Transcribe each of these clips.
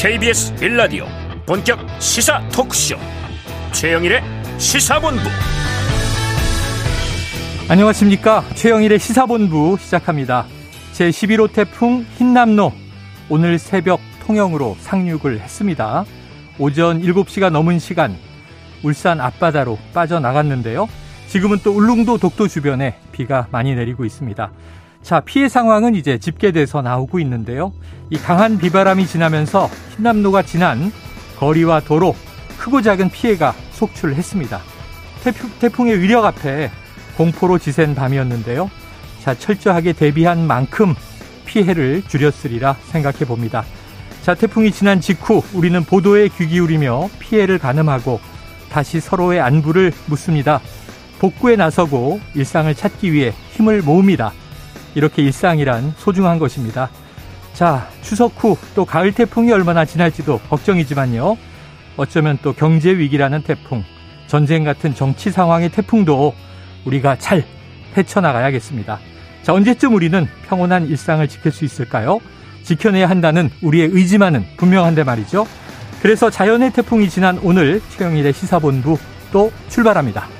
KBS 빌라디오 본격 시사 토크쇼 최영일의 시사본부. 안녕하십니까? 최영일의 시사본부 시작합니다. 제11호 태풍 흰남노. 오늘 새벽 통영으로 상륙을 했습니다. 오전 7시가 넘은 시간 울산 앞바다로 빠져나갔는데요. 지금은 또 울릉도 독도 주변에 비가 많이 내리고 있습니다 자, 피해 상황은 이제 집계돼서 나오고 있는데요. 이 강한 비바람이 지나면서 흰남노가 지난 거리와 도로 크고 작은 피해가 속출했습니다. 태풍, 태풍 의 위력 앞에 공포로 지샌 밤이었는데요. 자, 철저하게 대비한 만큼 피해를 줄였으리라 생각해 봅니다. 자, 태풍이 지난 직후 우리는 보도에 귀 기울이며 피해를 가늠하고 다시 서로의 안부를 묻습니다. 복구에 나서고 일상을 찾기 위해 힘을 모읍니다. 이렇게 일상이란 소중한 것입니다. 자, 추석 후 또 가을 태풍이 얼마나 지날지도 걱정이지만요. 어쩌면 또 경제 위기라는 태풍, 전쟁 같은 정치 상황의 태풍도 우리가 잘 헤쳐나가야겠습니다. 자, 언제쯤 우리는 평온한 일상을 지킬 수 있을까요? 지켜내야 한다는 우리의 의지만은 분명한데 말이죠. 그래서 자연의 태풍이 지난 오늘 최영일의 시사본부 또 출발합니다.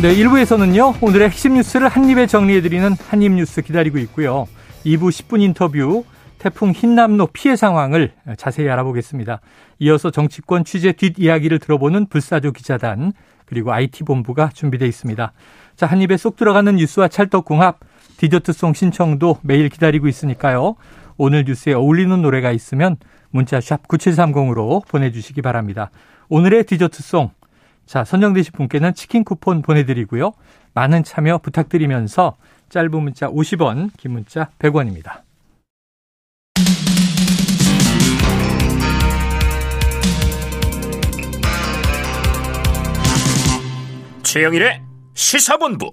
네, 1부에서는요, 오늘의 핵심 뉴스를 한입에 정리해드리는 한입 뉴스 기다리고 있고요. 2부 10분 인터뷰, 태풍 흰남노 피해 상황을 자세히 알아보겠습니다. 이어서 정치권 취재 뒷이야기를 들어보는 불사조 기자단, 그리고 IT본부가 준비되어 있습니다. 자, 한입에 쏙 들어가는 뉴스와 찰떡궁합, 디저트송 신청도 매일 기다리고 있으니까요. 오늘 뉴스에 어울리는 노래가 있으면 문자 샵 9730으로 보내주시기 바랍니다. 오늘의 디저트송 자, 선정되신 분께는 치킨 쿠폰 보내드리고요. 많은 참여 부탁드리면서 짧은 문자 50원, 긴 문자 100원입니다. 최영일의 시사본부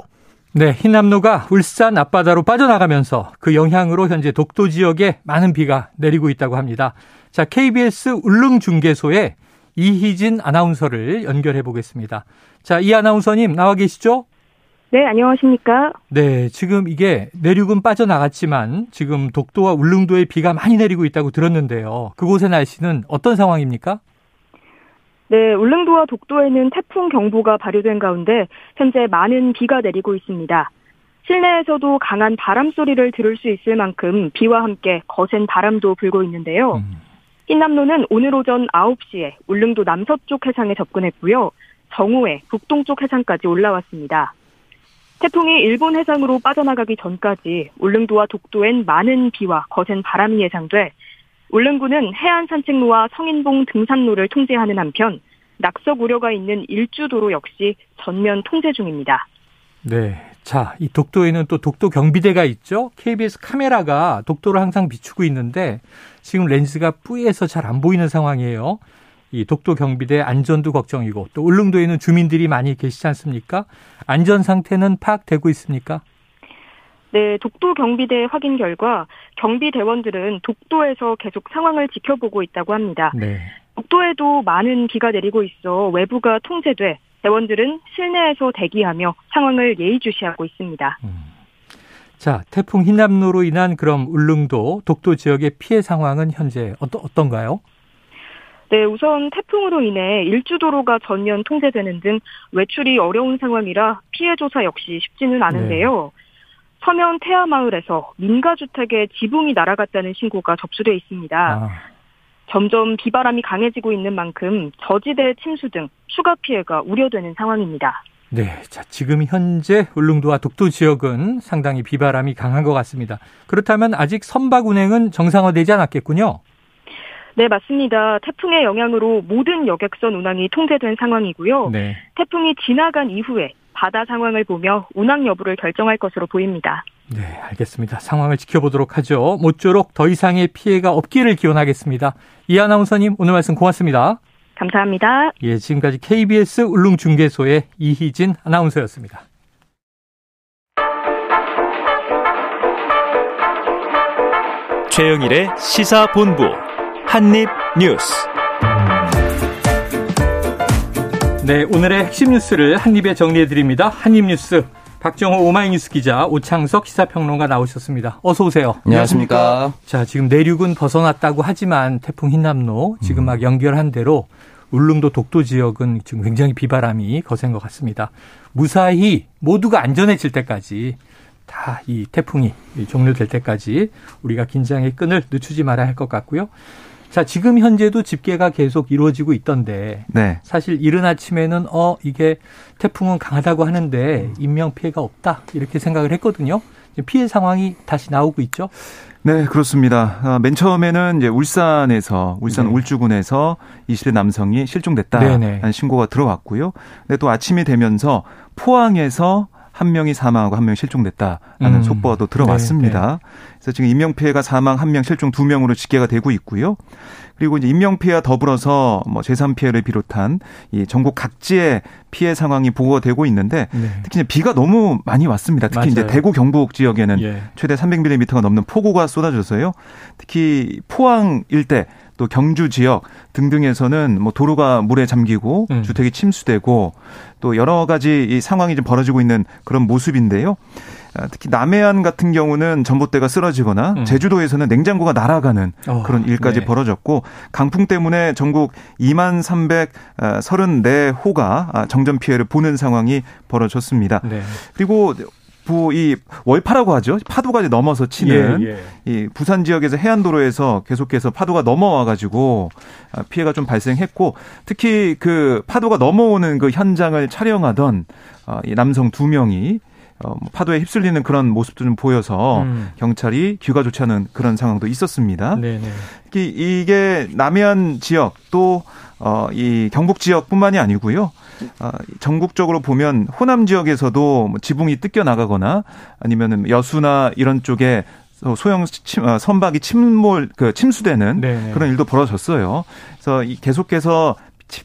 네, 흰남노가 울산 앞바다로 빠져나가면서 그 영향으로 현재 독도 지역에 많은 비가 내리고 있다고 합니다. 자, KBS 울릉 중계소에 이희진 아나운서를 연결해 보겠습니다. 자, 이 아나운서님 나와 계시죠? 네, 안녕하십니까? 네, 지금 이게 내륙은 빠져나갔지만 지금 독도와 울릉도에 비가 많이 내리고 있다고 들었는데요. 그곳의 날씨는 어떤 상황입니까? 네, 울릉도와 독도에는 태풍 경보가 발효된 가운데 현재 많은 비가 내리고 있습니다. 실내에서도 강한 바람 소리를 들을 수 있을 만큼 비와 함께 거센 바람도 불고 있는데요. 음. 흰남노는 오늘 오전 9시에 울릉도 남서쪽 해상에 접근했고요. 정오에 북동쪽 해상까지 올라왔습니다. 태풍이 일본 해상으로 빠져나가기 전까지 울릉도와 독도엔 많은 비와 거센 바람이 예상돼 울릉구는 해안 산책로와 성인봉 등산로를 통제하는 한편 낙석 우려가 있는 일주도로 역시 전면 통제 중입니다. 네. 자, 이 독도에는 또 독도 경비대가 있죠. KBS 카메라가 독도를 항상 비추고 있는데 지금 렌즈가 뿌예서 잘 안 보이는 상황이에요. 이 독도 경비대 안전도 걱정이고 또 울릉도에는 주민들이 많이 계시지 않습니까? 안전 상태는 파악되고 있습니까? 네, 독도 경비대 확인 결과 경비 대원들은 독도에서 계속 상황을 지켜보고 있다고 합니다. 네. 독도에도 많은 비가 내리고 있어 외부가 통제돼 대원들은 실내에서 대기하며 상황을 예의주시하고 있습니다. 음. 자, 태풍 흰남노로 인한 그럼 울릉도, 독도 지역의 피해 상황은 현재 어떠, 어떤가요? 네, 우선 태풍으로 인해 일주도로가 전면 통제되는 등 외출이 어려운 상황이라 피해 조사 역시 쉽지는 않은데요. 네. 서면 태아마을에서 민가주택에 지붕이 날아갔다는 신고가 접수돼 있습니다. 아. 점점 비바람이 강해지고 있는 만큼 저지대 침수 등 추가 피해가 우려되는 상황입니다. 네. 자, 지금 현재 울릉도와 독도 지역은 상당히 비바람이 강한 것 같습니다. 그렇다면 아직 선박 운행은 정상화되지 않았겠군요. 네, 맞습니다. 태풍의 영향으로 모든 여객선 운항이 통제된 상황이고요. 네. 태풍이 지나간 이후에 바다 상황을 보며 운항 여부를 결정할 것으로 보입니다. 네, 알겠습니다. 상황을 지켜보도록 하죠. 모쪼록 더 이상의 피해가 없기를 기원하겠습니다. 이 아나운서님 오늘 말씀 고맙습니다. 감사합니다. 예, 지금까지 KBS 울릉중계소의 이희진 아나운서였습니다. 최영일의 시사본부 한입뉴스. 네, 오늘의 핵심 뉴스를 한입에 정리해 드립니다. 한입 뉴스. 박정호 오마이뉴스 기자, 오창석 시사평론가 나오셨습니다. 어서 오세요. 안녕하십니까. 자, 지금 내륙은 벗어났다고 하지만 태풍 흰남노 지금 막 연결한 대로 울릉도 독도 지역은 지금 굉장히 비바람이 거센 것 같습니다. 무사히 모두가 안전해질 때까지 다 이 태풍이 종료될 때까지 우리가 긴장의 끈을 늦추지 말아야 할 것 같고요. 자, 지금 현재도 집계가 계속 이루어지고 있던데 네. 사실 이른 아침에는 어 이게 태풍은 강하다고 하는데 인명 피해가 없다 이렇게 생각을 했거든요. 피해 상황이 다시 나오고 있죠. 네, 그렇습니다. 아, 맨 처음에는 이제 울산에서 울산 네. 울주군에서 20대 남성이 실종됐다는 신고가 들어왔고요. 근데 또 아침이 되면서 포항에서 한 명이 사망하고 한 명이 실종됐다라는 음. 속보가 또 들어왔습니다. 네, 네. 그래서 지금 인명 피해가 사망 한 명 실종 두 명으로 집계가 되고 있고요. 그리고 이제 인명 피해와 더불어서 뭐 재산 피해를 비롯한 이 전국 각지의 피해 상황이 보고가 되고 있는데 네. 특히 이제 비가 너무 많이 왔습니다. 특히 맞아요. 이제 대구 경북 지역에는 예. 최대 300mm가 넘는 폭우가 쏟아져서요. 특히 포항 일대 또 경주 지역 등등에서는 뭐 도로가 물에 잠기고 음. 주택이 침수되고 또 여러 가지 이 상황이 좀 벌어지고 있는 그런 모습인데요. 아, 특히 남해안 같은 경우는 전봇대가 쓰러지거나 음. 제주도에서는 냉장고가 날아가는 어, 그런 일까지 네. 벌어졌고 강풍 때문에 전국 2만 334호가 아, 정전 피해를 보는 상황이 벌어졌습니다. 네. 그리고 부 이 월파라고 하죠. 파도가 이제 넘어서 치는 예, 예. 이 부산 지역에서 해안도로에서 계속해서 파도가 넘어와 가지고 아, 피해가 좀 발생했고 특히 그 파도가 넘어오는 그 현장을 촬영하던 아, 이 남성 두 명이 어, 뭐 파도에 휩쓸리는 그런 모습도 좀 보여서 음. 경찰이 귀가 좋지 않은 그런 상황도 있었습니다. 네네. 특히 이게 남해안 지역 또 어, 이 경북 지역뿐만이 아니고요. 어, 전국적으로 보면 호남 지역에서도 뭐 지붕이 뜯겨 나가거나 아니면은 여수나 이런 쪽에 소형 침, 어, 선박이 침몰 그 침수되는 네네. 그런 일도 벌어졌어요. 그래서 계속해서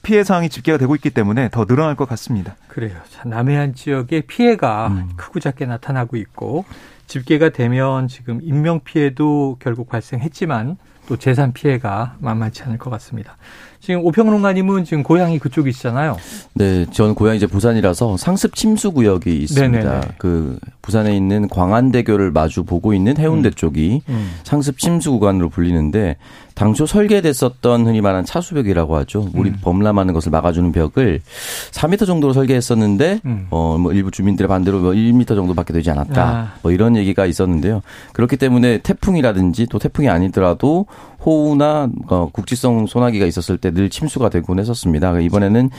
피해 상황이 집계가 되고 있기 때문에 더 늘어날 것 같습니다. 그래요. 자, 남해안 지역의 피해가 음. 크고 작게 나타나고 있고 집계가 되면 지금 인명 피해도 결국 발생했지만 또 재산 피해가 만만치 않을 것 같습니다. 지금 오평론가님은 지금 고향이 그쪽이시잖아요. 네, 저는 고향이 이제 부산이라서 상습 침수 구역이 있습니다. 네네네. 그 부산에 있는 광안대교를 마주 보고 있는 해운대 음. 쪽이 음. 상습 침수 구간으로 불리는데 당초 설계됐었던 흔히 말하는 차수벽이라고 하죠. 물이 음. 범람하는 것을 막아주는 벽을 4m 정도로 설계했었는데 음. 어뭐 일부 주민들의 반대로 뭐 1m 정도밖에 되지 않았다. 아. 뭐 이런 얘기가 있었는데요. 그렇기 때문에 태풍이라든지 또 태풍이 아니더라도 호우나 어, 국지성 소나기가 있었을 때 늘 침수가 되곤 했었습니다. 이번에는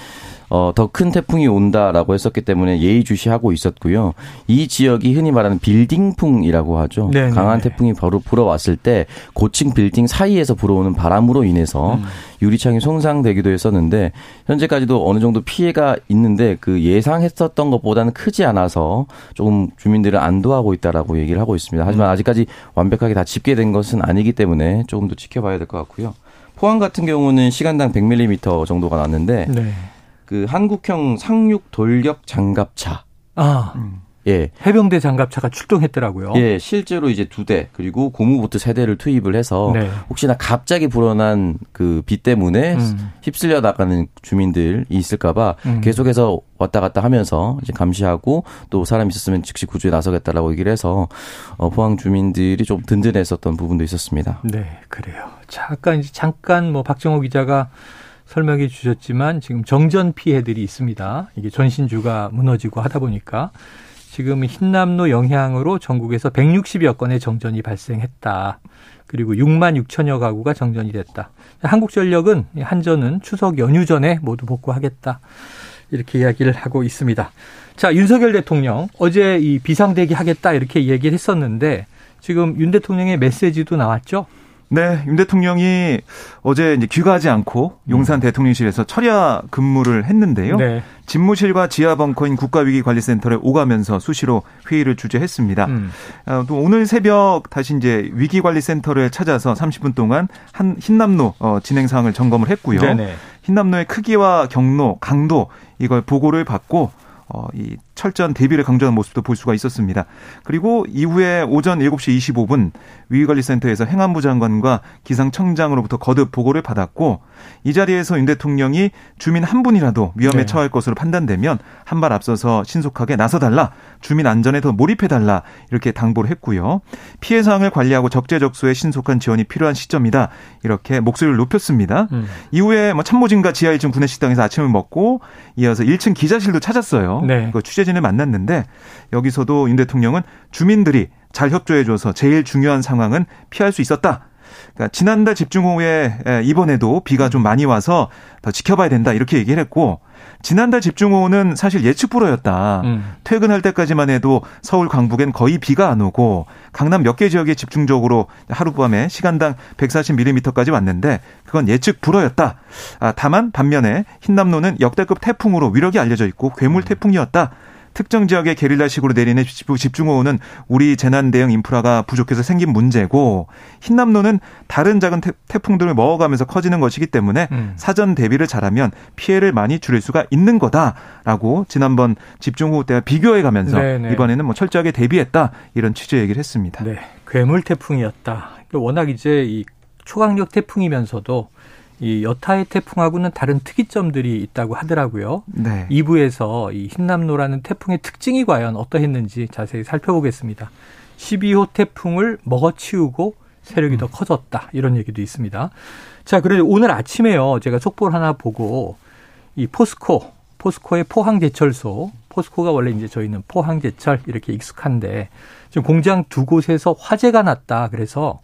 어, 더 큰 태풍이 온다라고 했었기 때문에 예의주시하고 있었고요. 이 지역이 흔히 말하는 빌딩풍이라고 하죠. 네네. 네, 강한 네. 태풍이 바로 불어왔을 때 고층 빌딩 사이에서 불어오는 바람으로 인해서 음. 유리창이 손상되기도 했었는데 현재까지도 어느 정도 피해가 있는데 그 예상했었던 것보다는 크지 않아서 조금 주민들을 안도하고 있다라고 얘기를 하고 있습니다. 하지만 음. 아직까지 완벽하게 다 집계된 것은 아니기 때문에 조금 더 지켜봐야 될 것 같고요. 포항 같은 경우는 시간당 100mm 정도가 났는데 네. 그 한국형 상륙 돌격 장갑차. 아. 음. 예. 해병대 장갑차가 출동했더라고요. 예, 실제로 이제 두 대, 그리고 고무보트 세 대를 투입을 해서 네. 혹시나 갑자기 불어난 그 비 때문에 음. 휩쓸려 나가는 주민들이 있을까봐 음. 계속해서 왔다 갔다 하면서 이제 감시하고 또 사람 있었으면 즉시 구조에 나서겠다라고 얘기를 해서 어, 포항 주민들이 좀 든든했었던 부분도 있었습니다. 네, 그래요. 이제 잠깐 뭐 박정호 기자가 설명해 주셨지만 지금 정전 피해들이 있습니다. 이게 전신주가 무너지고 하다 보니까 지금 흰남노 영향으로 전국에서 160여 건의 정전이 발생했다. 그리고 6만 6천여 가구가 정전이 됐다. 한국전력은 한전은 추석 연휴 전에 모두 복구하겠다. 이렇게 이야기를 하고 있습니다. 자, 윤석열 대통령 어제 이 비상대기 하겠다 이렇게 얘기를 했었는데 지금 윤 대통령의 메시지도 나왔죠? 네, 윤 대통령이 어제 이제 귀가하지 않고 용산 음. 대통령실에서 철야 근무를 했는데요. 네. 집무실과 지하 벙커인 국가위기관리센터를 오가면서 수시로 회의를 주재했습니다. 음. 어, 또 오늘 새벽 다시 이제 위기관리센터를 찾아서 30분 동안 한 흰남로 어, 진행 사항을 점검을 했고요. 네네. 흰남로의 크기와 경로, 강도 이걸 보고를 받고 어, 이 철저한 대비를 강조한 모습도 볼 수가 있었습니다. 그리고 이후에 오전 7시 25분 위기관리센터에서 행안부 장관과 기상청장으로부터 거듭 보고를 받았고 이 자리에서 윤 대통령이 주민 한 분이라도 위험에 네. 처할 것으로 판단되면 한 발 앞서서 신속하게 나서달라 주민 안전에 더 몰입해달라 이렇게 당부를 했고요. 피해 사항을 관리하고 적재적소에 신속한 지원이 필요한 시점이다 이렇게 목소리를 높였습니다. 음. 이후에 뭐 참모진과 지하 1층 구내식당에서 아침을 먹고 이어서 1층 기자실도 찾았어요. 네. 그 취재 진을 만났는데 여기서도 윤 대통령은 주민들이 잘 협조해줘서 제일 중요한 상황은 피할 수 있었다. 그러니까 지난달 집중호우에 이번에도 비가 좀 많이 와서 더 지켜봐야 된다 이렇게 얘기를 했고 지난달 집중호우는 사실 예측 불허였다. 음. 퇴근할 때까지만 해도 서울 강북엔 거의 비가 안 오고 강남 몇 개 지역에 집중적으로 하룻밤에 시간당 140mm까지 왔는데 그건 예측 불허였다. 아, 다만 반면에 흰남노는 역대급 태풍으로 위력이 알려져 있고 괴물 태풍이었다. 특정 지역에 게릴라식으로 내리는 집중호우는 우리 재난 대응 인프라가 부족해서 생긴 문제고 흰남노는 다른 작은 태풍들을 먹어가면서 커지는 것이기 때문에 음. 사전 대비를 잘하면 피해를 많이 줄일 수가 있는 거다라고 지난번 집중호우 때와 비교해 가면서 네네. 이번에는 뭐 철저하게 대비했다 이런 취재 얘기를 했습니다. 네. 괴물 태풍이었다. 워낙 이제 이 초강력 태풍이면서도 이 여타의 태풍하고는 다른 특이점들이 있다고 하더라고요. 네. 2부에서 이 흰남노라는 태풍의 특징이 과연 어떠했는지 자세히 살펴보겠습니다. 12호 태풍을 먹어치우고 세력이 음. 더 커졌다. 이런 얘기도 있습니다. 자, 그런데 오늘 아침에요. 제가 속보를 하나 보고 이 포스코, 포스코의 포항제철소, 포스코가 원래 이제 저희는 포항제철 이렇게 익숙한데 지금 공장 두 곳에서 화재가 났다. 그래서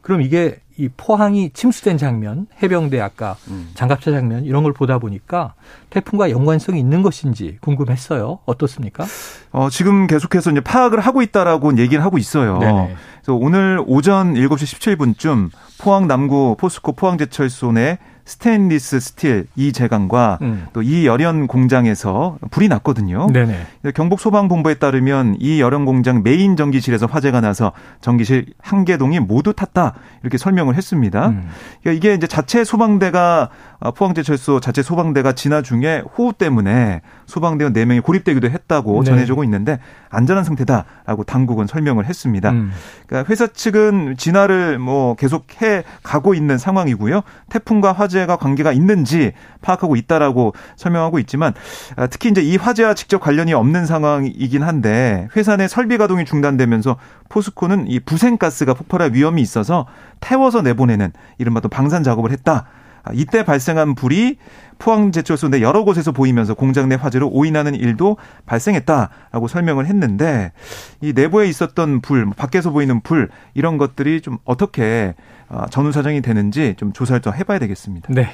그럼 이게 이 포항이 침수된 장면, 해병대 아까 음. 장갑차 장면 이런 걸 보다 보니까 태풍과 연관성이 있는 것인지 궁금했어요. 어떻습니까? 어, 지금 계속해서 이제 파악을 하고 있다라고 얘기를 하고 있어요. 네네. 그래서 오늘 오전 7시 17분쯤 포항 남구 포스코 포항제철소 내 스테인리스 스틸 이 제강과 음. 또이 열연 공장에서 불이 났거든요. 네네. 경북 소방본부에 따르면 이 열연 공장 메인 전기실에서 화재가 나서 전기실 한 개 동이 모두 탔다 이렇게 설명을 했습니다. 음. 그러니까 이게 이제 자체 소방대가 어, 포항제철소 자체 소방대가 진화 중에 호우 때문에 소방대원 4명이 고립되기도 했다고 네. 전해지고 있는데 안전한 상태다라고 당국은 설명을 했습니다. 음. 그러니까 회사 측은 진화를 뭐 계속 해 가고 있는 상황이고요. 태풍과 화재가 관계가 있는지 파악하고 있다라고 설명하고 있지만 아, 특히 이제 이 화재와 직접 관련이 없는 상황이긴 한데 회사 내 설비 가동이 중단되면서 포스코는 이 부생가스가 폭발할 위험이 있어서 태워서 내보내는 이른바 또 방산 작업을 했다. 아, 이때 발생한 불이 포항 제철소 내 여러 곳에서 보이면서 공장 내 화재로 오인하는 일도 발생했다라고 설명을 했는데 이 내부에 있었던 불, 밖에서 보이는 불 이런 것들이 좀 어떻게 어, 전후 사정이 되는지 좀 조사를 더 해봐야 되겠습니다. 네,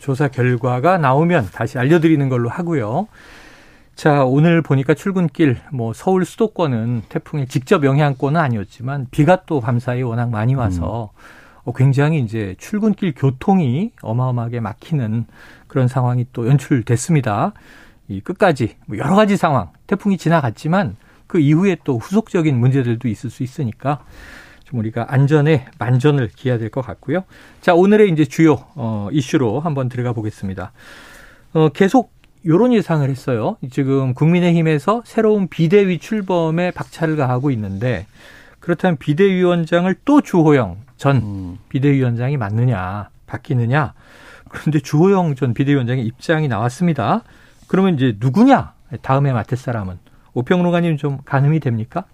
조사 결과가 나오면 다시 알려드리는 걸로 하고요. 자, 오늘 보니까 출근길, 뭐, 서울 수도권은 태풍의 직접 영향권은 아니었지만, 비가 또 밤사이 워낙 많이 와서, 음. 어, 굉장히 이제 출근길 교통이 어마어마하게 막히는 그런 상황이 또 연출됐습니다. 이 끝까지 뭐 여러 가지 상황, 태풍이 지나갔지만 그 이후에 또 후속적인 문제들도 있을 수 있으니까 좀 우리가 안전에 만전을 기해야 될 것 같고요. 자, 오늘의 이제 주요 어, 이슈로 한번 들어가 보겠습니다. 어, 계속 요런 예상을 했어요. 지금 국민의힘에서 새로운 비대위 출범에 박차를 가하고 있는데 그렇다면 비대위원장을 또 주호영 전 음. 비대위원장이 맞느냐, 바뀌느냐. 그런데 주호영 전 비대위원장의 입장이 나왔습니다. 그러면 이제 누구냐? 다음에 맡을 사람은. 오평론가님 좀 가늠이 됩니까?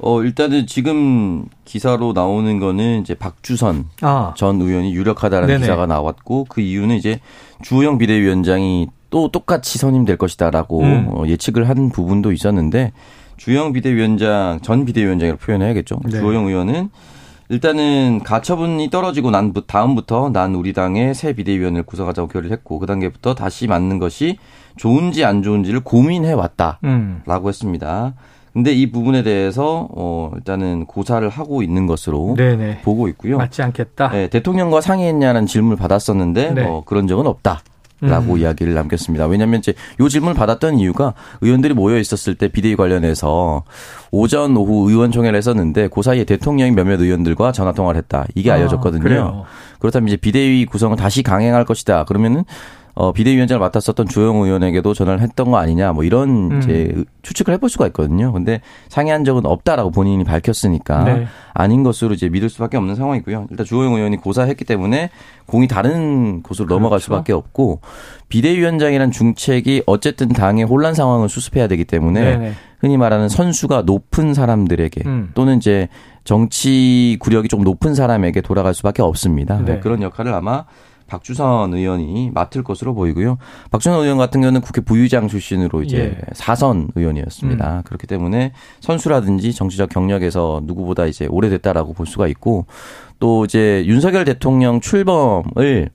어, 일단은 지금 기사로 나오는 거는 이제 박주선 아. 전 의원이 유력하다는 네네. 기사가 나왔고 그 이유는 이제 주호영 비대위원장이 또 똑같이 선임될 것이다라고 음. 어, 예측을 한 부분도 있었는데 주영 비대위원장 전 비대위원장이라고 표현해야겠죠. 네. 주호영 의원은 일단은 가처분이 떨어지고 난 다음부터 난 우리 당의 새 비대위원을 구성하자고 결의를 했고 그 단계부터 다시 맞는 것이 좋은지 안 좋은지를 고민해 왔다라고 음. 했습니다. 근데 이 부분에 대해서 어 일단은 고사를 하고 있는 것으로 네네. 보고 있고요. 맞지 않겠다. 네, 대통령과 상의했냐는 질문을 받았었는데 네. 어, 그런 적은 없다. 라고 음. 이야기를 남겼습니다. 왜냐하면 이제 요 질문을 받았던 이유가 의원들이 모여 있었을 때 비대위 관련해서 오전 오후 의원총회를 했었는데 그 사이에 대통령이 몇몇 의원들과 전화 통화를 했다. 이게 아, 알려졌거든요. 아, 그렇다면 이제 비대위 구성을 다시 강행할 것이다. 그러면은 어, 비대위원장을 맡았었던 주영 의원에게도 전화를 했던 거 아니냐 뭐 이런 음. 이제 추측을 해볼 수가 있거든요. 근데 상의한 적은 없다라고 본인이 밝혔으니까 네. 아닌 것으로 이제 믿을 수밖에 없는 상황이고요. 일단 주호영 의원이 고사했기 때문에 공이 다른 곳으로 그렇죠. 넘어갈 수밖에 없고 비대위원장이란 중책이 어쨌든 당의 혼란 상황을 수습해야 되기 때문에 네네. 흔히 말하는 선수가 높은 사람들에게 음. 또는 이제 정치 구력이 좀 높은 사람에게 돌아갈 수밖에 없습니다. 네. 그런 역할을 아마 박주선 의원이 맡을 것으로 보이고요. 박주선 의원 같은 경우는 국회 부의장 출신으로 이제 예. 사선 의원이었습니다. 음. 그렇기 때문에 선수라든지 정치적 경력에서 누구보다 이제 오래됐다라고 볼 수가 있고 또 이제 윤석열 대통령 출범을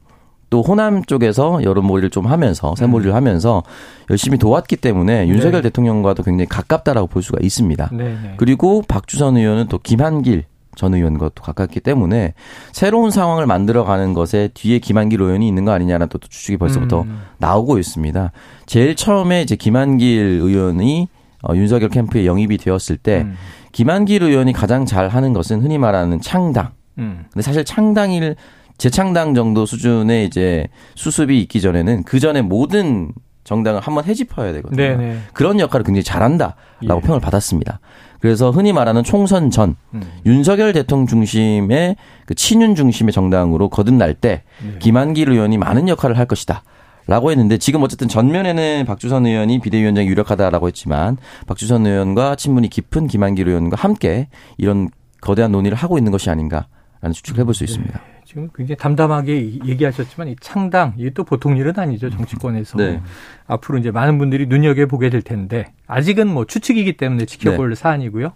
또 호남 쪽에서 여론몰이를 좀 하면서 샘몰이를 음. 하면서 열심히 도왔기 때문에 윤석열 네. 대통령과도 굉장히 가깝다라고 볼 수가 있습니다. 네, 네. 그리고 박주선 의원은 또 김한길 전 의원과 또 가깝기 때문에 새로운 상황을 만들어가는 것에 뒤에 김한길 의원이 있는 거 아니냐는 또 추측이 벌써부터 음. 나오고 있습니다. 제일 처음에 이제 김한길 의원이 어, 윤석열 캠프에 영입이 되었을 때 음. 김한길 의원이 가장 잘 하는 것은 흔히 말하는 창당. 음. 근데 사실 창당일 재창당 정도 수준의 이제 수습이 있기 전에는 그 전에 모든 정당을 한번 해집어야 되거든요. 네네. 그런 역할을 굉장히 잘한다라고 예. 평을 받았습니다. 그래서 흔히 말하는 총선 전 음. 윤석열 대통령 중심의 그 친윤 중심의 정당으로 거듭날 때 네. 김한길 의원이 많은 역할을 할 것이다. 라고 했는데 지금 어쨌든 전면에는 박주선 의원이 비대위원장이 유력하다라고 했지만 박주선 의원과 친분이 깊은 김한길 의원과 함께 이런 거대한 논의를 하고 있는 것이 아닌가라는 추측을 해볼 수 네. 있습니다. 지금 굉장히 담담하게 얘기하셨지만 이 창당 이게 또 보통 일은 아니죠 정치권에서 네. 앞으로 이제 많은 분들이 눈여겨 보게 될 텐데 아직은 뭐 추측이기 때문에 지켜볼 네. 사안이고요.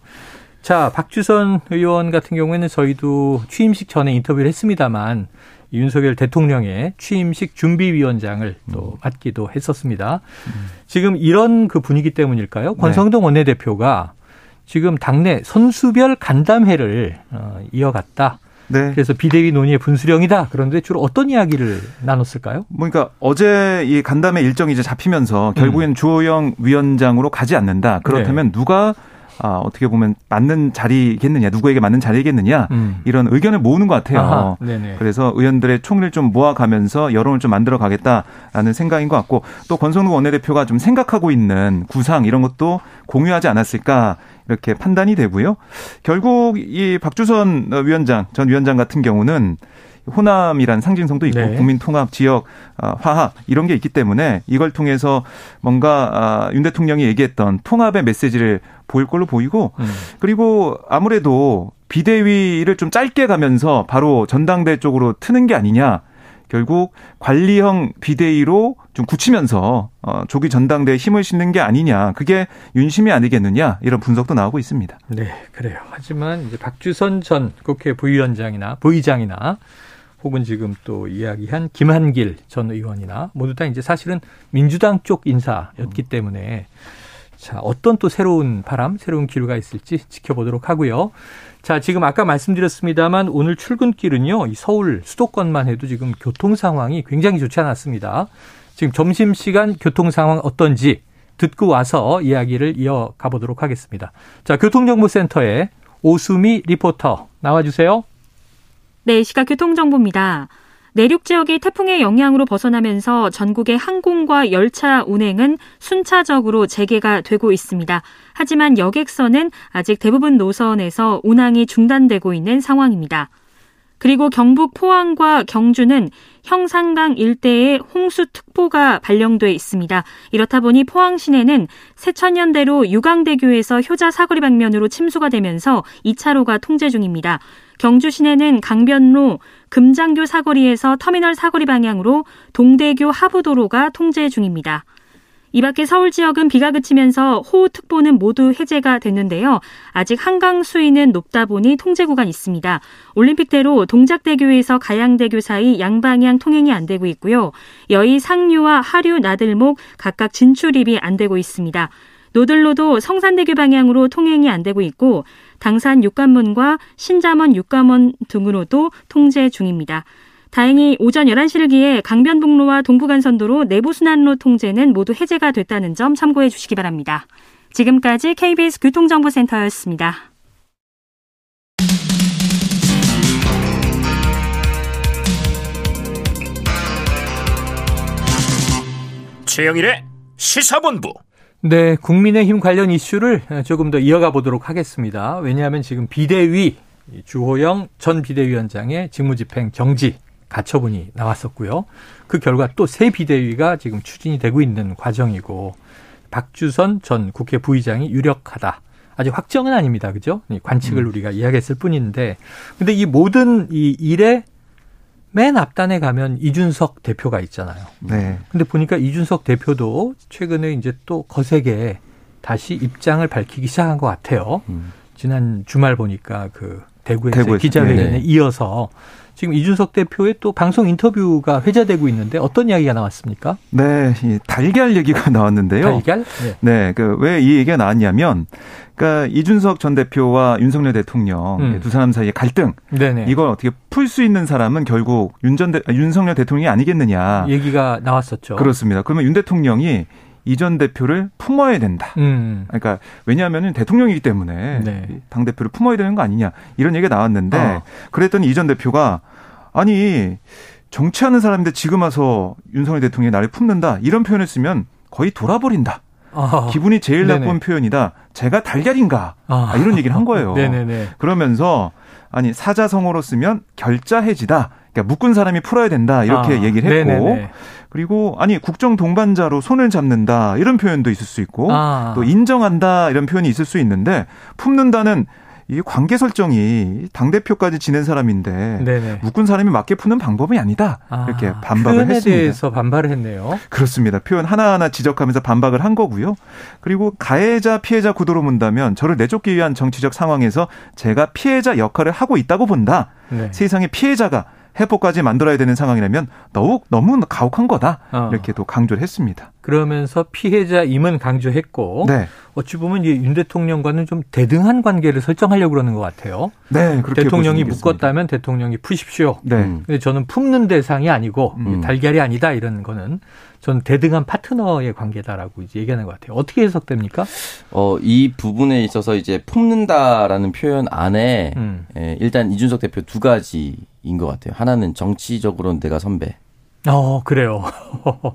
자 박주선 의원 같은 경우에는 저희도 취임식 전에 인터뷰를 했습니다만 윤석열 대통령의 취임식 준비위원장을 또 음. 맡기도 했었습니다. 음. 지금 이런 그 분위기 때문일까요? 권성동 네. 원내대표가 지금 당내 선수별 간담회를 어, 이어갔다. 네. 그래서 비대위 논의의 분수령이다. 그런데 주로 어떤 이야기를 나눴을까요? 뭐 그러니까 어제 이 간담회 일정이 이제 잡히면서 결국엔 음. 주호영 위원장으로 가지 않는다. 그렇다면 네. 누가 아, 어떻게 보면 맞는 자리겠느냐, 누구에게 맞는 자리겠느냐, 음. 이런 의견을 모으는 것 같아요. 그래서 의원들의 총리를 좀 모아가면서 여론을 좀 만들어 가겠다라는 생각인 것 같고, 또 권성동 원내대표가 좀 생각하고 있는 구상 이런 것도 공유하지 않았을까, 이렇게 판단이 되고요. 결국 이 박주선 위원장, 전 위원장 같은 경우는 호남이란 상징성도 있고 네. 국민 통합, 지역 어, 화합 이런 게 있기 때문에 이걸 통해서 뭔가 아, 윤 대통령이 얘기했던 통합의 메시지를 보일 걸로 보이고 음. 그리고 아무래도 비대위를 좀 짧게 가면서 바로 전당대 쪽으로 트는 게 아니냐. 결국 관리형 비대위로 좀 굳히면서 어, 조기 전당대에 힘을 싣는 게 아니냐. 그게 윤심이 아니겠느냐. 이런 분석도 나오고 있습니다. 네, 그래요. 하지만 이제 박주선 전 국회 부위원장이나 부의장이나 혹은 지금 또 이야기한 김한길 전 의원이나 모두 다 이제 사실은 민주당 쪽 인사였기 때문에 자, 어떤 또 새로운 바람, 새로운 기류가 있을지 지켜보도록 하고요. 자, 지금 아까 말씀드렸습니다만 오늘 출근길은요, 이 서울 수도권만 해도 지금 교통 상황이 굉장히 좋지 않았습니다. 지금 점심시간 교통 상황 어떤지 듣고 와서 이야기를 이어가 보도록 하겠습니다. 자, 교통정보센터에 오수미 리포터 나와주세요. 네, 시각 교통정보입니다. 내륙 지역이 태풍의 영향으로 벗어나면서 전국의 항공과 열차 운행은 순차적으로 재개가 되고 있습니다. 하지만 여객선은 아직 대부분 노선에서 운항이 중단되고 있는 상황입니다. 그리고 경북 포항과 경주는 형산강 일대에 홍수특보가 발령돼 있습니다. 이렇다 보니 포항 시내는 새천년대로 유강대교에서 효자 사거리 방면으로 침수가 되면서 2차로가 통제 중입니다. 경주 시내는 강변로 금장교 사거리에서 터미널 사거리 방향으로 동대교 하부도로가 통제 중입니다. 이 밖에 서울 지역은 비가 그치면서 호우특보는 모두 해제가 됐는데요. 아직 한강 수위는 높다 보니 통제 구간 있습니다. 올림픽대로 동작대교에서 가양대교 사이 양방향 통행이 안 되고 있고요. 여의 상류와 하류 나들목 각각 진출입이 안 되고 있습니다. 노들로도 성산대교 방향으로 통행이 안 되고 있고 당산 육관문과 신자문 육관문 등으로도 통제 중입니다. 다행히 오전 11시를 기해 강변북로와 동부간선도로 내부순환로 통제는 모두 해제가 됐다는 점 참고해 주시기 바랍니다. 지금까지 KBS 교통정보센터였습니다. 최영일의 시사본부. 네, 국민의힘 관련 이슈를 조금 더 이어가 보도록 하겠습니다. 왜냐하면 지금 비대위 주호영 전 비대위원장의 직무집행 정지 가처분이 나왔었고요. 그 결과 또 새 비대위가 지금 추진이 되고 있는 과정이고 박주선 전 국회 부의장이 유력하다. 아직 확정은 아닙니다. 그죠? 관측을 음. 우리가 이야기했을 뿐인데 근데 이 모든 이 일에 맨 앞단에 가면 이준석 대표가 있잖아요. 네. 근데 보니까 이준석 대표도 최근에 이제 또 거세게 다시 입장을 밝히기 시작한 것 같아요. 음. 지난 주말 보니까 그 대구에서, 대구에서. 기자회견에 네. 이어서 지금 이준석 대표의 또 방송 인터뷰가 회자되고 있는데 어떤 이야기가 나왔습니까? 네, 달걀 얘기가 나왔는데요. 달걀? 네, 네 그왜 이 얘기가 나왔냐면, 그러니까 이준석 전 대표와 윤석열 대통령 음. 두 사람 사이의 갈등, 네네. 이걸 어떻게 풀 수 있는 사람은 결국 윤전 대, 윤석열 대통령이 아니겠느냐 얘기가 나왔었죠. 그렇습니다. 그러면 윤 대통령이 이전 대표를 품어야 된다. 음. 그러니까 왜냐하면 대통령이기 때문에 네. 당 대표를 품어야 되는 거 아니냐 이런 얘기가 나왔는데 어. 그랬더니 이전 대표가 아니 정치하는 사람인데 지금 와서 윤석열 대통령이 나를 품는다 이런 표현을 쓰면 거의 돌아버린다. 아, 기분이 제일 네네. 나쁜 표현이다. 제가 달걀인가? 아, 이런 얘기를 한 거예요. 네네네. 그러면서 아니 사자성어로 쓰면 결자해지다. 그러니까 묶은 사람이 풀어야 된다 이렇게 아, 얘기를 했고 네네네. 그리고 아니 국정 동반자로 손을 잡는다 이런 표현도 있을 수 있고 아. 또 인정한다 이런 표현이 있을 수 있는데 품는다는 이 관계 설정이 당 대표까지 지낸 사람인데 네네. 묶은 사람이 맞게 푸는 방법이 아니다 아, 이렇게 반박을 표현에 했습니다. 대해서 반발을 했네요. 그렇습니다. 표현 하나하나 지적하면서 반박을 한 거고요. 그리고 가해자 피해자 구도로 본다면 저를 내쫓기 위한 정치적 상황에서 제가 피해자 역할을 하고 있다고 본다. 네. 세상에 피해자가 해포까지 만들어야 되는 상황이라면 더욱 너무 가혹한 거다 어. 이렇게 또 강조를 했습니다. 그러면서 피해자 임은 강조했고 네. 어찌 보면 윤 대통령과는 좀 대등한 관계를 설정하려고 그러는 것 같아요. 네, 대통령이 묶었다면 대통령이 푸십시오. 네. 근데 저는 품는 대상이 아니고 음. 달걀이 아니다 이런 거는 전 대등한 파트너의 관계다라고 이제 얘기하는 것 같아요. 어떻게 해석됩니까? 어, 이 부분에 있어서 이제 품는다라는 표현 안에 음. 예, 일단 이준석 대표 두 가지인 것 같아요. 하나는 정치적으로는 내가 선배. 어, 그래요.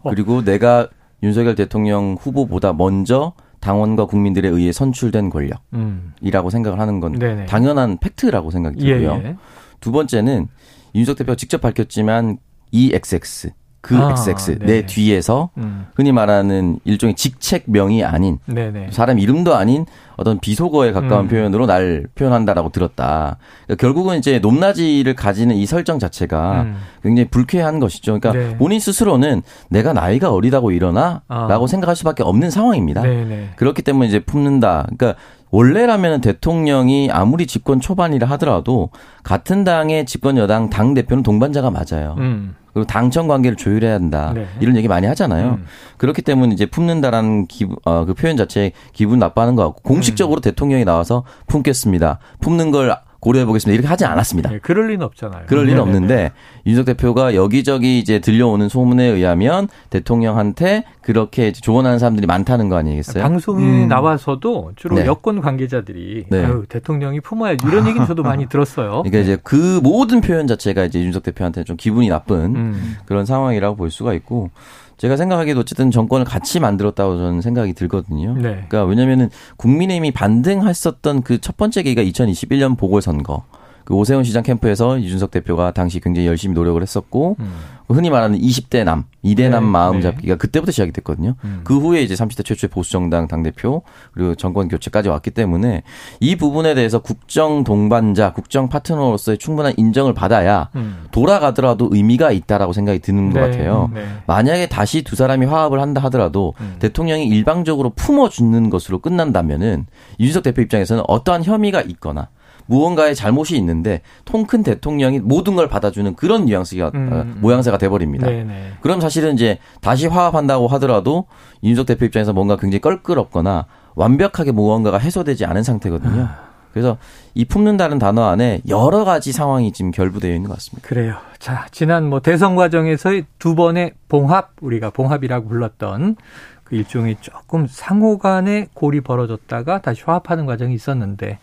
그리고 내가 윤석열 대통령 후보보다 먼저 당원과 국민들에 의해 선출된 권력이라고 음. 생각을 하는 건 네네. 당연한 팩트라고 생각이 들고요. 예, 예. 두 번째는 윤석 대표가 직접 밝혔지만 EXX 그 아, XX 네. 내 뒤에서 음. 흔히 말하는 일종의 직책명이 아닌 네네. 사람 이름도 아닌 어떤 비속어에 가까운 음. 표현으로 날 표현한다라고 들었다. 그러니까 결국은 이제 높낮이를 가지는 이 설정 자체가 음. 굉장히 불쾌한 것이죠. 그러니까 네. 본인 스스로는 내가 나이가 어리다고 일어나라고 아. 생각할 수밖에 없는 상황입니다. 네네. 그렇기 때문에 이제 품는다. 그러니까 원래라면 대통령이 아무리 집권 초반이라 하더라도 같은 당의 집권 여당 당 대표는 동반자가 맞아요. 음. 그리고 당청 관계를 조율해야 한다. 네. 이런 얘기 많이 하잖아요. 음. 그렇기 때문에 이제 품는다라는 기분, 어, 그 표현 자체에 기분 나빠하는 것 같고 공식적으로 음. 대통령이 나와서 품겠습니다. 품는 걸 고려해 보겠습니다. 이렇게 하지 않았습니다. 네, 그럴 리는 없잖아요. 그럴 리는 없는데 윤석 대표가 여기저기 이제 들려오는 소문에 의하면 대통령한테 그렇게 조언하는 사람들이 많다는 거 아니겠어요? 방송에 음. 나와서도 주로 네. 여권 관계자들이 네. 아유, 대통령이 품어야 이런 얘기는 저도 많이 들었어요. 그러니까 이제 그 모든 표현 자체가 이제 윤석 대표한테 좀 기분이 나쁜 음. 그런 상황이라고 볼 수가 있고 제가 생각하기에도 어쨌든 정권을 같이 만들었다고 저는 생각이 들거든요. 네. 그러니까 왜냐면은 국민의힘이 반등했었던 그 첫 번째 계기가 2021년 보궐선거. 그 오세훈 시장 캠프에서 이준석 대표가 당시 굉장히 열심히 노력을 했었고 음. 흔히 말하는 20대 남, 2대 남 네, 마음 네. 잡기가 그때부터 시작이 됐거든요. 음. 그 후에 이제 30대 최초의 보수 정당 당 대표 그리고 정권 교체까지 왔기 때문에 이 부분에 대해서 국정 동반자, 국정 파트너로서의 충분한 인정을 받아야 음. 돌아가더라도 의미가 있다라고 생각이 드는 네, 것 같아요. 네. 만약에 다시 두 사람이 화합을 한다 하더라도 음. 대통령이 일방적으로 품어주는 것으로 끝난다면은 이준석 대표 입장에서는 어떠한 혐의가 있거나 무언가의 잘못이 있는데 통 큰 대통령이 모든 걸 받아주는 그런 뉘앙스가 음. 어, 모양새가 돼버립니다. 네네. 그럼 사실은 이제 다시 화합한다고 하더라도 윤석 대표 입장에서 뭔가 굉장히 껄끄럽거나 완벽하게 무언가가 해소되지 않은 상태거든요. 아. 그래서 이 품는다는 단어 안에 여러 가지 상황이 지금 결부되어 있는 것 같습니다. 그래요. 자, 지난 뭐 대선 과정에서의 두 번의 봉합, 우리가 봉합이라고 불렀던 그 일종의 조금 상호 간의 골이 벌어졌다가 다시 화합하는 과정이 있었는데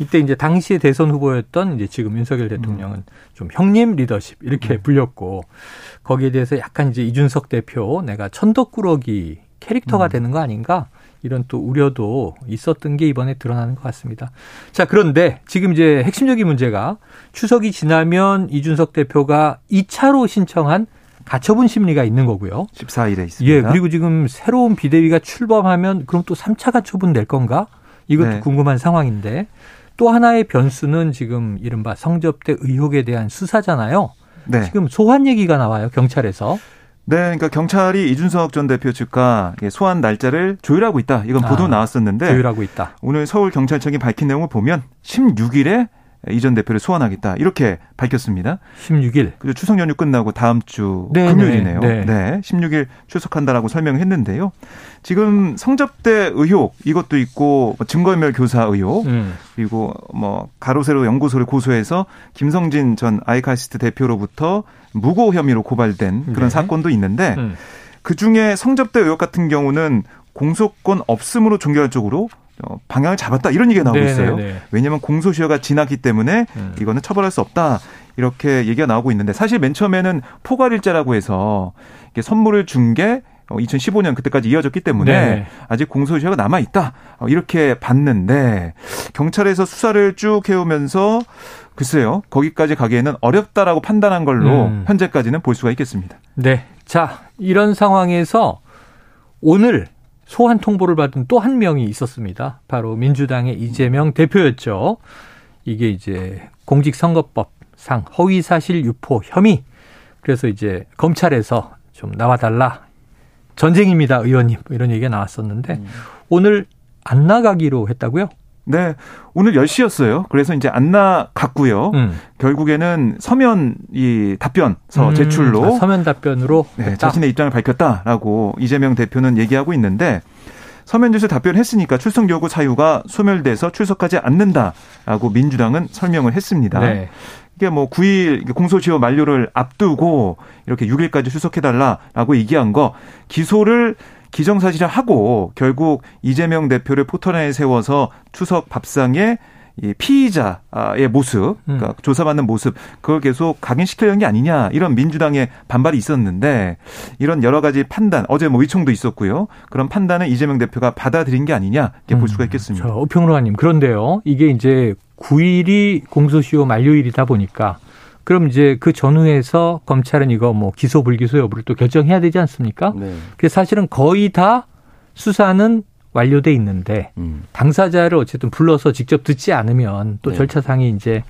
이때 이제 당시의 대선 후보였던 이제 지금 윤석열 대통령은 음. 좀 형님 리더십 이렇게 음. 불렸고 거기에 대해서 약간 이제 이준석 대표 내가 천덕꾸러기 캐릭터가 음. 되는 거 아닌가 이런 또 우려도 있었던 게 이번에 드러나는 것 같습니다. 자, 그런데 지금 이제 핵심적인 문제가 추석이 지나면 이준석 대표가 2차로 신청한 가처분 심리가 있는 거고요. 14일에 있습니다. 예, 그리고 지금 새로운 비대위가 출범하면 그럼 또 3차 가처분 될 건가? 이것도 네. 궁금한 상황인데 또 하나의 변수는 지금 이른바 성접대 의혹에 대한 수사잖아요. 네. 지금 소환 얘기가 나와요, 경찰에서. 네, 그러니까 경찰이 이준석 전 대표 측과 소환 날짜를 조율하고 있다. 이건 보도 아, 나왔었는데 조율하고 있다. 오늘 서울 경찰청이 밝힌 내용을 보면 16일에 이전 대표를 소환하겠다 이렇게 밝혔습니다. 16일. 그리고 추석 연휴 끝나고 다음 주 네, 금요일이네요. 네, 네. 네, 16일 출석한다라고 설명했는데요. 지금 성접대 의혹 이것도 있고 뭐 증거인멸 교사 의혹 음. 그리고 뭐 가로세로 연구소를 고소해서 김성진 전 아이카시스트 대표로부터 무고 혐의로 고발된 그런 네. 사건도 있는데 음. 그 중에 성접대 의혹 같은 경우는 공소권 없음으로 종결적으로 어, 방향을 잡았다 이런 얘기가 나오고 네네네. 있어요. 왜냐하면 공소시효가 지났기 때문에 음. 이거는 처벌할 수 없다 이렇게 얘기가 나오고 있는데 사실 맨 처음에는 포괄일자라고 해서 이게 선물을 준 게 2015년 어, 그때까지 이어졌기 때문에 네. 아직 공소시효가 남아 있다 어, 이렇게 봤는데 경찰에서 수사를 쭉 해오면서 글쎄요 거기까지 가기에는 어렵다라고 판단한 걸로 음. 현재까지는 볼 수가 있겠습니다. 네, 자 이런 상황에서 오늘 소환 통보를 받은 또 한 명이 있었습니다. 바로 민주당의 이재명 대표였죠. 이게 이제 공직선거법상 허위사실 유포 혐의. 그래서 이제 검찰에서 좀 나와달라. 전쟁입니다, 의원님. 이런 얘기가 나왔었는데 음. 오늘 안 나가기로 했다고요? 네. 오늘 10시였어요. 그래서 이제 안 나갔고요. 음. 결국에는 서면 이 답변서 음. 제출로 아, 서면 답변으로 네, 자신의 입장을 밝혔다라고 이재명 대표는 얘기하고 있는데 서면 제출 답변했으니까 출석 요구 사유가 소멸돼서 출석하지 않는다라고 민주당은 설명을 했습니다. 네. 이게 뭐 9일 공소시효 만료를 앞두고 이렇게 6일까지 출석해달라라고 얘기한 거 기소를 기정사실을 하고 결국 이재명 대표를 포털에 세워서 추석 밥상에 이 피의자의 모습, 그러니까 음. 조사받는 모습, 그걸 계속 각인시키려는 게 아니냐, 이런 민주당의 반발이 있었는데, 이런 여러 가지 판단, 어제 뭐 의총도 있었고요. 그런 판단을 이재명 대표가 받아들인 게 아니냐, 이렇게 음. 볼 수가 있겠습니다. 저, 오평로아님, 그런데요, 이게 이제 9일이 공소시효 만료일이다 보니까, 그럼 이제 그 전후에서 검찰은 이거 뭐 기소 불기소 여부를 또 결정해야 되지 않습니까? 네. 그래서 사실은 거의 다 수사는 완료돼 있는데 음. 당사자를 어쨌든 불러서 직접 듣지 않으면 또 네. 절차상이 이제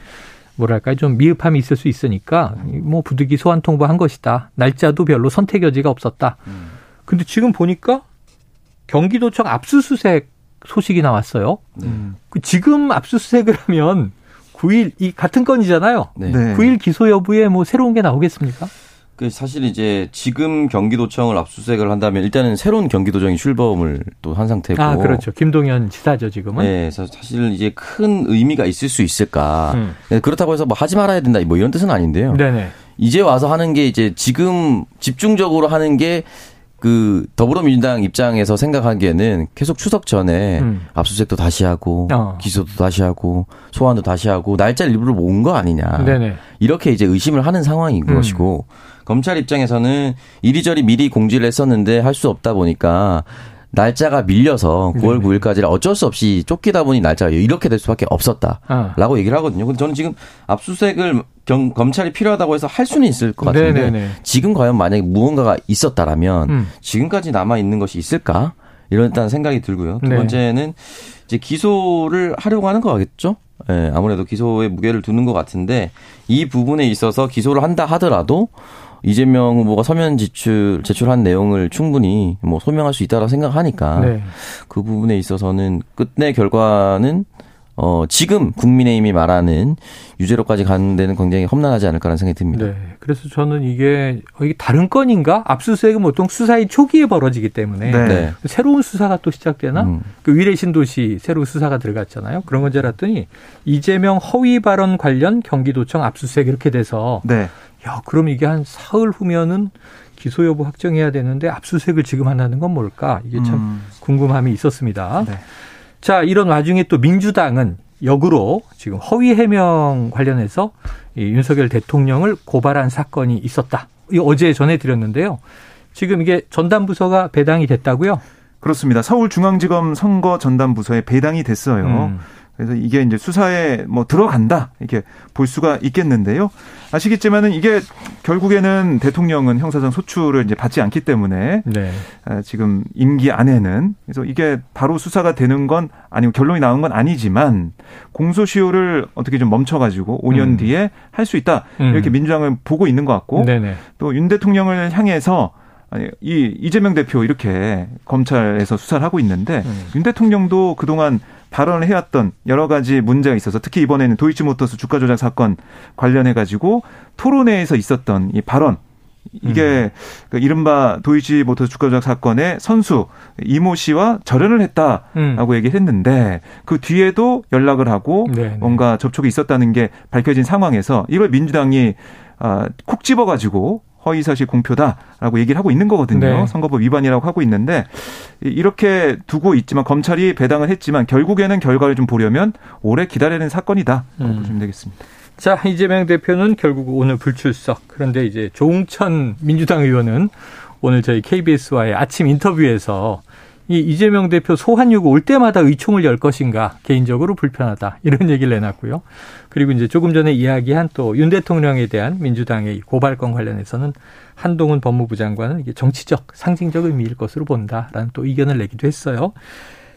뭐랄까 좀 미흡함이 있을 수 있으니까 뭐 부득이 소환 통보한 것이다. 날짜도 별로 선택 여지가 없었다. 음. 근데 지금 보니까 경기도청 압수수색 소식이 나왔어요. 음. 지금 압수수색을 하면 9일 이 같은 건이잖아요. 네. 9일 기소 여부에 뭐 새로운 게 나오겠습니까? 그 사실 이제 지금 경기도청을 압수수색을 한다면 일단은 새로운 경기도청이 출범을 또 한 상태고. 아 그렇죠. 김동연 지사죠 지금은. 네, 그래서 사실 이제 큰 의미가 있을 수 있을까. 음. 네, 그렇다고 해서 뭐 하지 말아야 된다 뭐 이런 뜻은 아닌데요. 네네. 이제 와서 하는 게 이제 지금 집중적으로 하는 게 그 더불어민주당 입장에서 생각하기에는 계속 추석 전에 음. 압수수색도 다시 하고 어. 기소도 다시 하고 소환도 다시 하고 날짜를 일부러 모은 거 아니냐. 네네. 이렇게 이제 의심을 하는 상황인 음. 것이고 검찰 입장에서는 이리저리 미리 공지를 했었는데 할 수 없다 보니까 날짜가 밀려서 9월 9일까지를 어쩔 수 없이 쫓기다 보니 날짜가 이렇게 될 수밖에 없었다라고 아. 얘기를 하거든요. 근데 저는 지금 압수수색을 경, 검찰이 필요하다고 해서 할 수는 있을 것 같은데 네네네. 지금 과연 만약에 무언가가 있었다라면 음. 지금까지 남아 있는 것이 있을까? 이런 일단 생각이 들고요. 두 네. 번째는 이제 기소를 하려고 하는 거겠죠? 예, 네, 아무래도 기소에 무게를 두는 것 같은데 이 부분에 있어서 기소를 한다 하더라도 이재명 후보가 서면 지출 제출한 내용을 충분히 뭐 소명할 수 있다고 생각하니까 네. 그 부분에 있어서는 끝내 결과는 어, 지금 국민의힘이 말하는 유죄로까지 가는 데는 굉장히 험난하지 않을까라는 생각이 듭니다. 네. 그래서 저는 이게, 어, 이게 다른 건인가? 압수수색은 보통 수사의 초기에 벌어지기 때문에 네. 네. 새로운 수사가 또 시작되나? 음. 그 위례 신도시 새로 새수사가 들어갔잖아요. 그런 건 줄 알았더니 이재명 허위 발언 관련 경기도청 압수수색 이렇게 돼서 네. 야, 그럼 이게 한 사흘 후면은 기소 여부 확정해야 되는데 압수수색을 지금 한다는 건 뭘까? 이게 참 음. 궁금함이 있었습니다. 네. 자, 이런 와중에 또 민주당은 역으로 지금 허위 해명 관련해서 이 윤석열 대통령을 고발한 사건이 있었다. 이 어제 전해드렸는데요. 지금 이게 전담 부서가 배당이 됐다고요? 그렇습니다. 서울중앙지검 선거 전담 부서에 배당이 됐어요. 음. 그래서 이게 이제 수사에 뭐 들어간다 이렇게 볼 수가 있겠는데요. 아시겠지만은 이게 결국에는 대통령은 형사상 소출을 이제 받지 않기 때문에 네. 아, 지금 임기 안에는 그래서 이게 바로 수사가 되는 건 아니고 결론이 나온 건 아니지만 공소시효를 어떻게 좀 멈춰가지고 5년 음. 뒤에 할 수 있다 이렇게 음. 민주당은 보고 있는 것 같고 또 윤 대통령을 향해서 아니, 이 이재명 대표 이렇게 검찰에서 수사를 하고 있는데 음. 윤 대통령도 그동안 발언을 해왔던 여러 가지 문제가 있어서 특히 이번에는 도이치모터스 주가 조작 사건 관련해 가지고 토론회에서 있었던 이 발언 이게 음. 그 이른바 도이치 모터스 주가 조작 사건의 선수 이모 씨와 절연을 했다라고 음. 얘기를 했는데 그 뒤에도 연락을 하고 네네. 네. 뭔가 접촉이 있었다는 게 밝혀진 상황에서 이걸 민주당이 아, 콕 집어가지고 허위사실 공표다라고 얘기를 하고 있는 거거든요. 네. 선거법 위반이라고 하고 있는데 이렇게 두고 있지만 검찰이 배당을 했지만 결국에는 결과를 좀 보려면 오래 기다리는 사건이다. 음. 보시면 되겠습니다. 자, 이재명 대표는 결국 오늘 불출석. 그런데 이제 조웅천 민주당 의원은 오늘 저희 KBS와의 아침 인터뷰에서 이 이재명 대표 소환 요구 올 때마다 의총을 열 것인가 개인적으로 불편하다 이런 얘기를 내놨고요. 그리고 이제 조금 전에 이야기한 또 윤 대통령에 대한 민주당의 고발권 관련해서는 한동훈 법무부 장관은 이게 정치적 상징적 의미일 것으로 본다라는 또 의견을 내기도 했어요.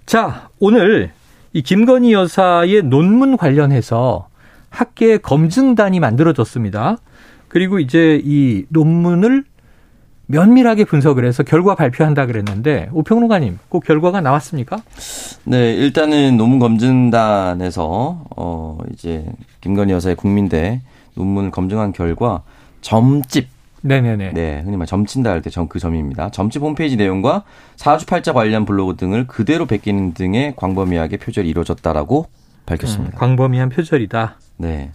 자 오늘 이 김건희 여사의 논문 관련해서 학계 검증단이 만들어졌습니다. 그리고 이제 이 논문을 면밀하게 분석을 해서 결과 발표한다 그랬는데 오평론가님 꼭 결과가 나왔습니까? 네, 일단은 논문 검증단에서 어 이제 김건희 여사의 국민대 논문을 검증한 결과 점집 네네네. 네, 흔히 말 점친다 할 때 점 그 점입니다. 점집 홈페이지 내용과 사주팔자 관련 블로그 등을 그대로 베끼는 등의 광범위하게 표절이 이루어졌다라고 밝혔습니다. 음, 광범위한 표절이다. 네.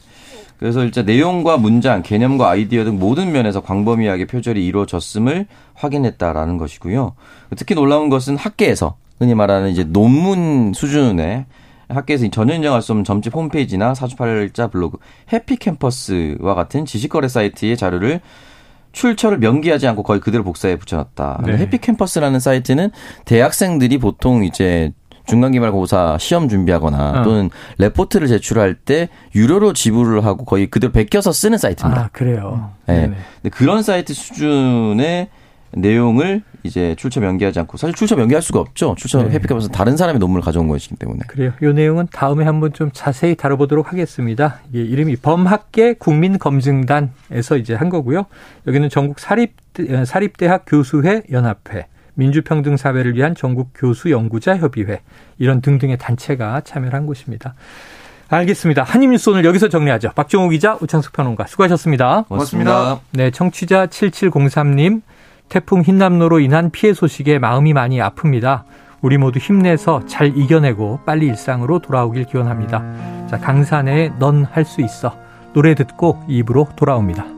그래서 일단 내용과 문장, 개념과 아이디어 등 모든 면에서 광범위하게 표절이 이루어졌음을 확인했다라는 것이고요. 특히 놀라운 것은 학계에서 흔히 말하는 이제 논문 수준의 학계에서 전혀 인정할 수 없는 점집 홈페이지나 사주팔자 블로그, 해피캠퍼스와 같은 지식거래 사이트의 자료를 출처를 명기하지 않고 거의 그대로 복사해 붙여놨다. 네. 해피캠퍼스라는 사이트는 대학생들이 보통 이제 중간기말고사 시험 준비하거나 어. 또는 레포트를 제출할 때 유료로 지불을 하고 거의 그대로 베껴서 쓰는 사이트입니다. 아, 그래요. 네. 근데 그런 사이트 수준의 내용을 이제 출처 명기하지 않고 사실 출처 명기할 수가 없죠. 출처 네. 해피카면서 다른 사람의 논문을 가져온 것이기 때문에. 그래요. 이 내용은 다음에 한번 좀 자세히 다뤄보도록 하겠습니다. 이게 이름이 범학계 국민검증단에서 이제 한 거고요. 여기는 전국 사립 사립대학 교수회 연합회 민주평등사회를 위한 전국 교수연구자 협의회 이런 등등의 단체가 참여한 곳입니다. 알겠습니다. 한입뉴스 오늘 여기서 정리하죠. 박정우 기자, 우창숙 평론가 수고하셨습니다. 고맙습니다. 네, 청취자 7703님 태풍 흰남노로 인한 피해 소식에 마음이 많이 아픕니다. 우리 모두 힘내서 잘 이겨내고 빨리 일상으로 돌아오길 기원합니다. 자, 강산에 넌할 수 있어. 노래 듣고 입으로 돌아옵니다.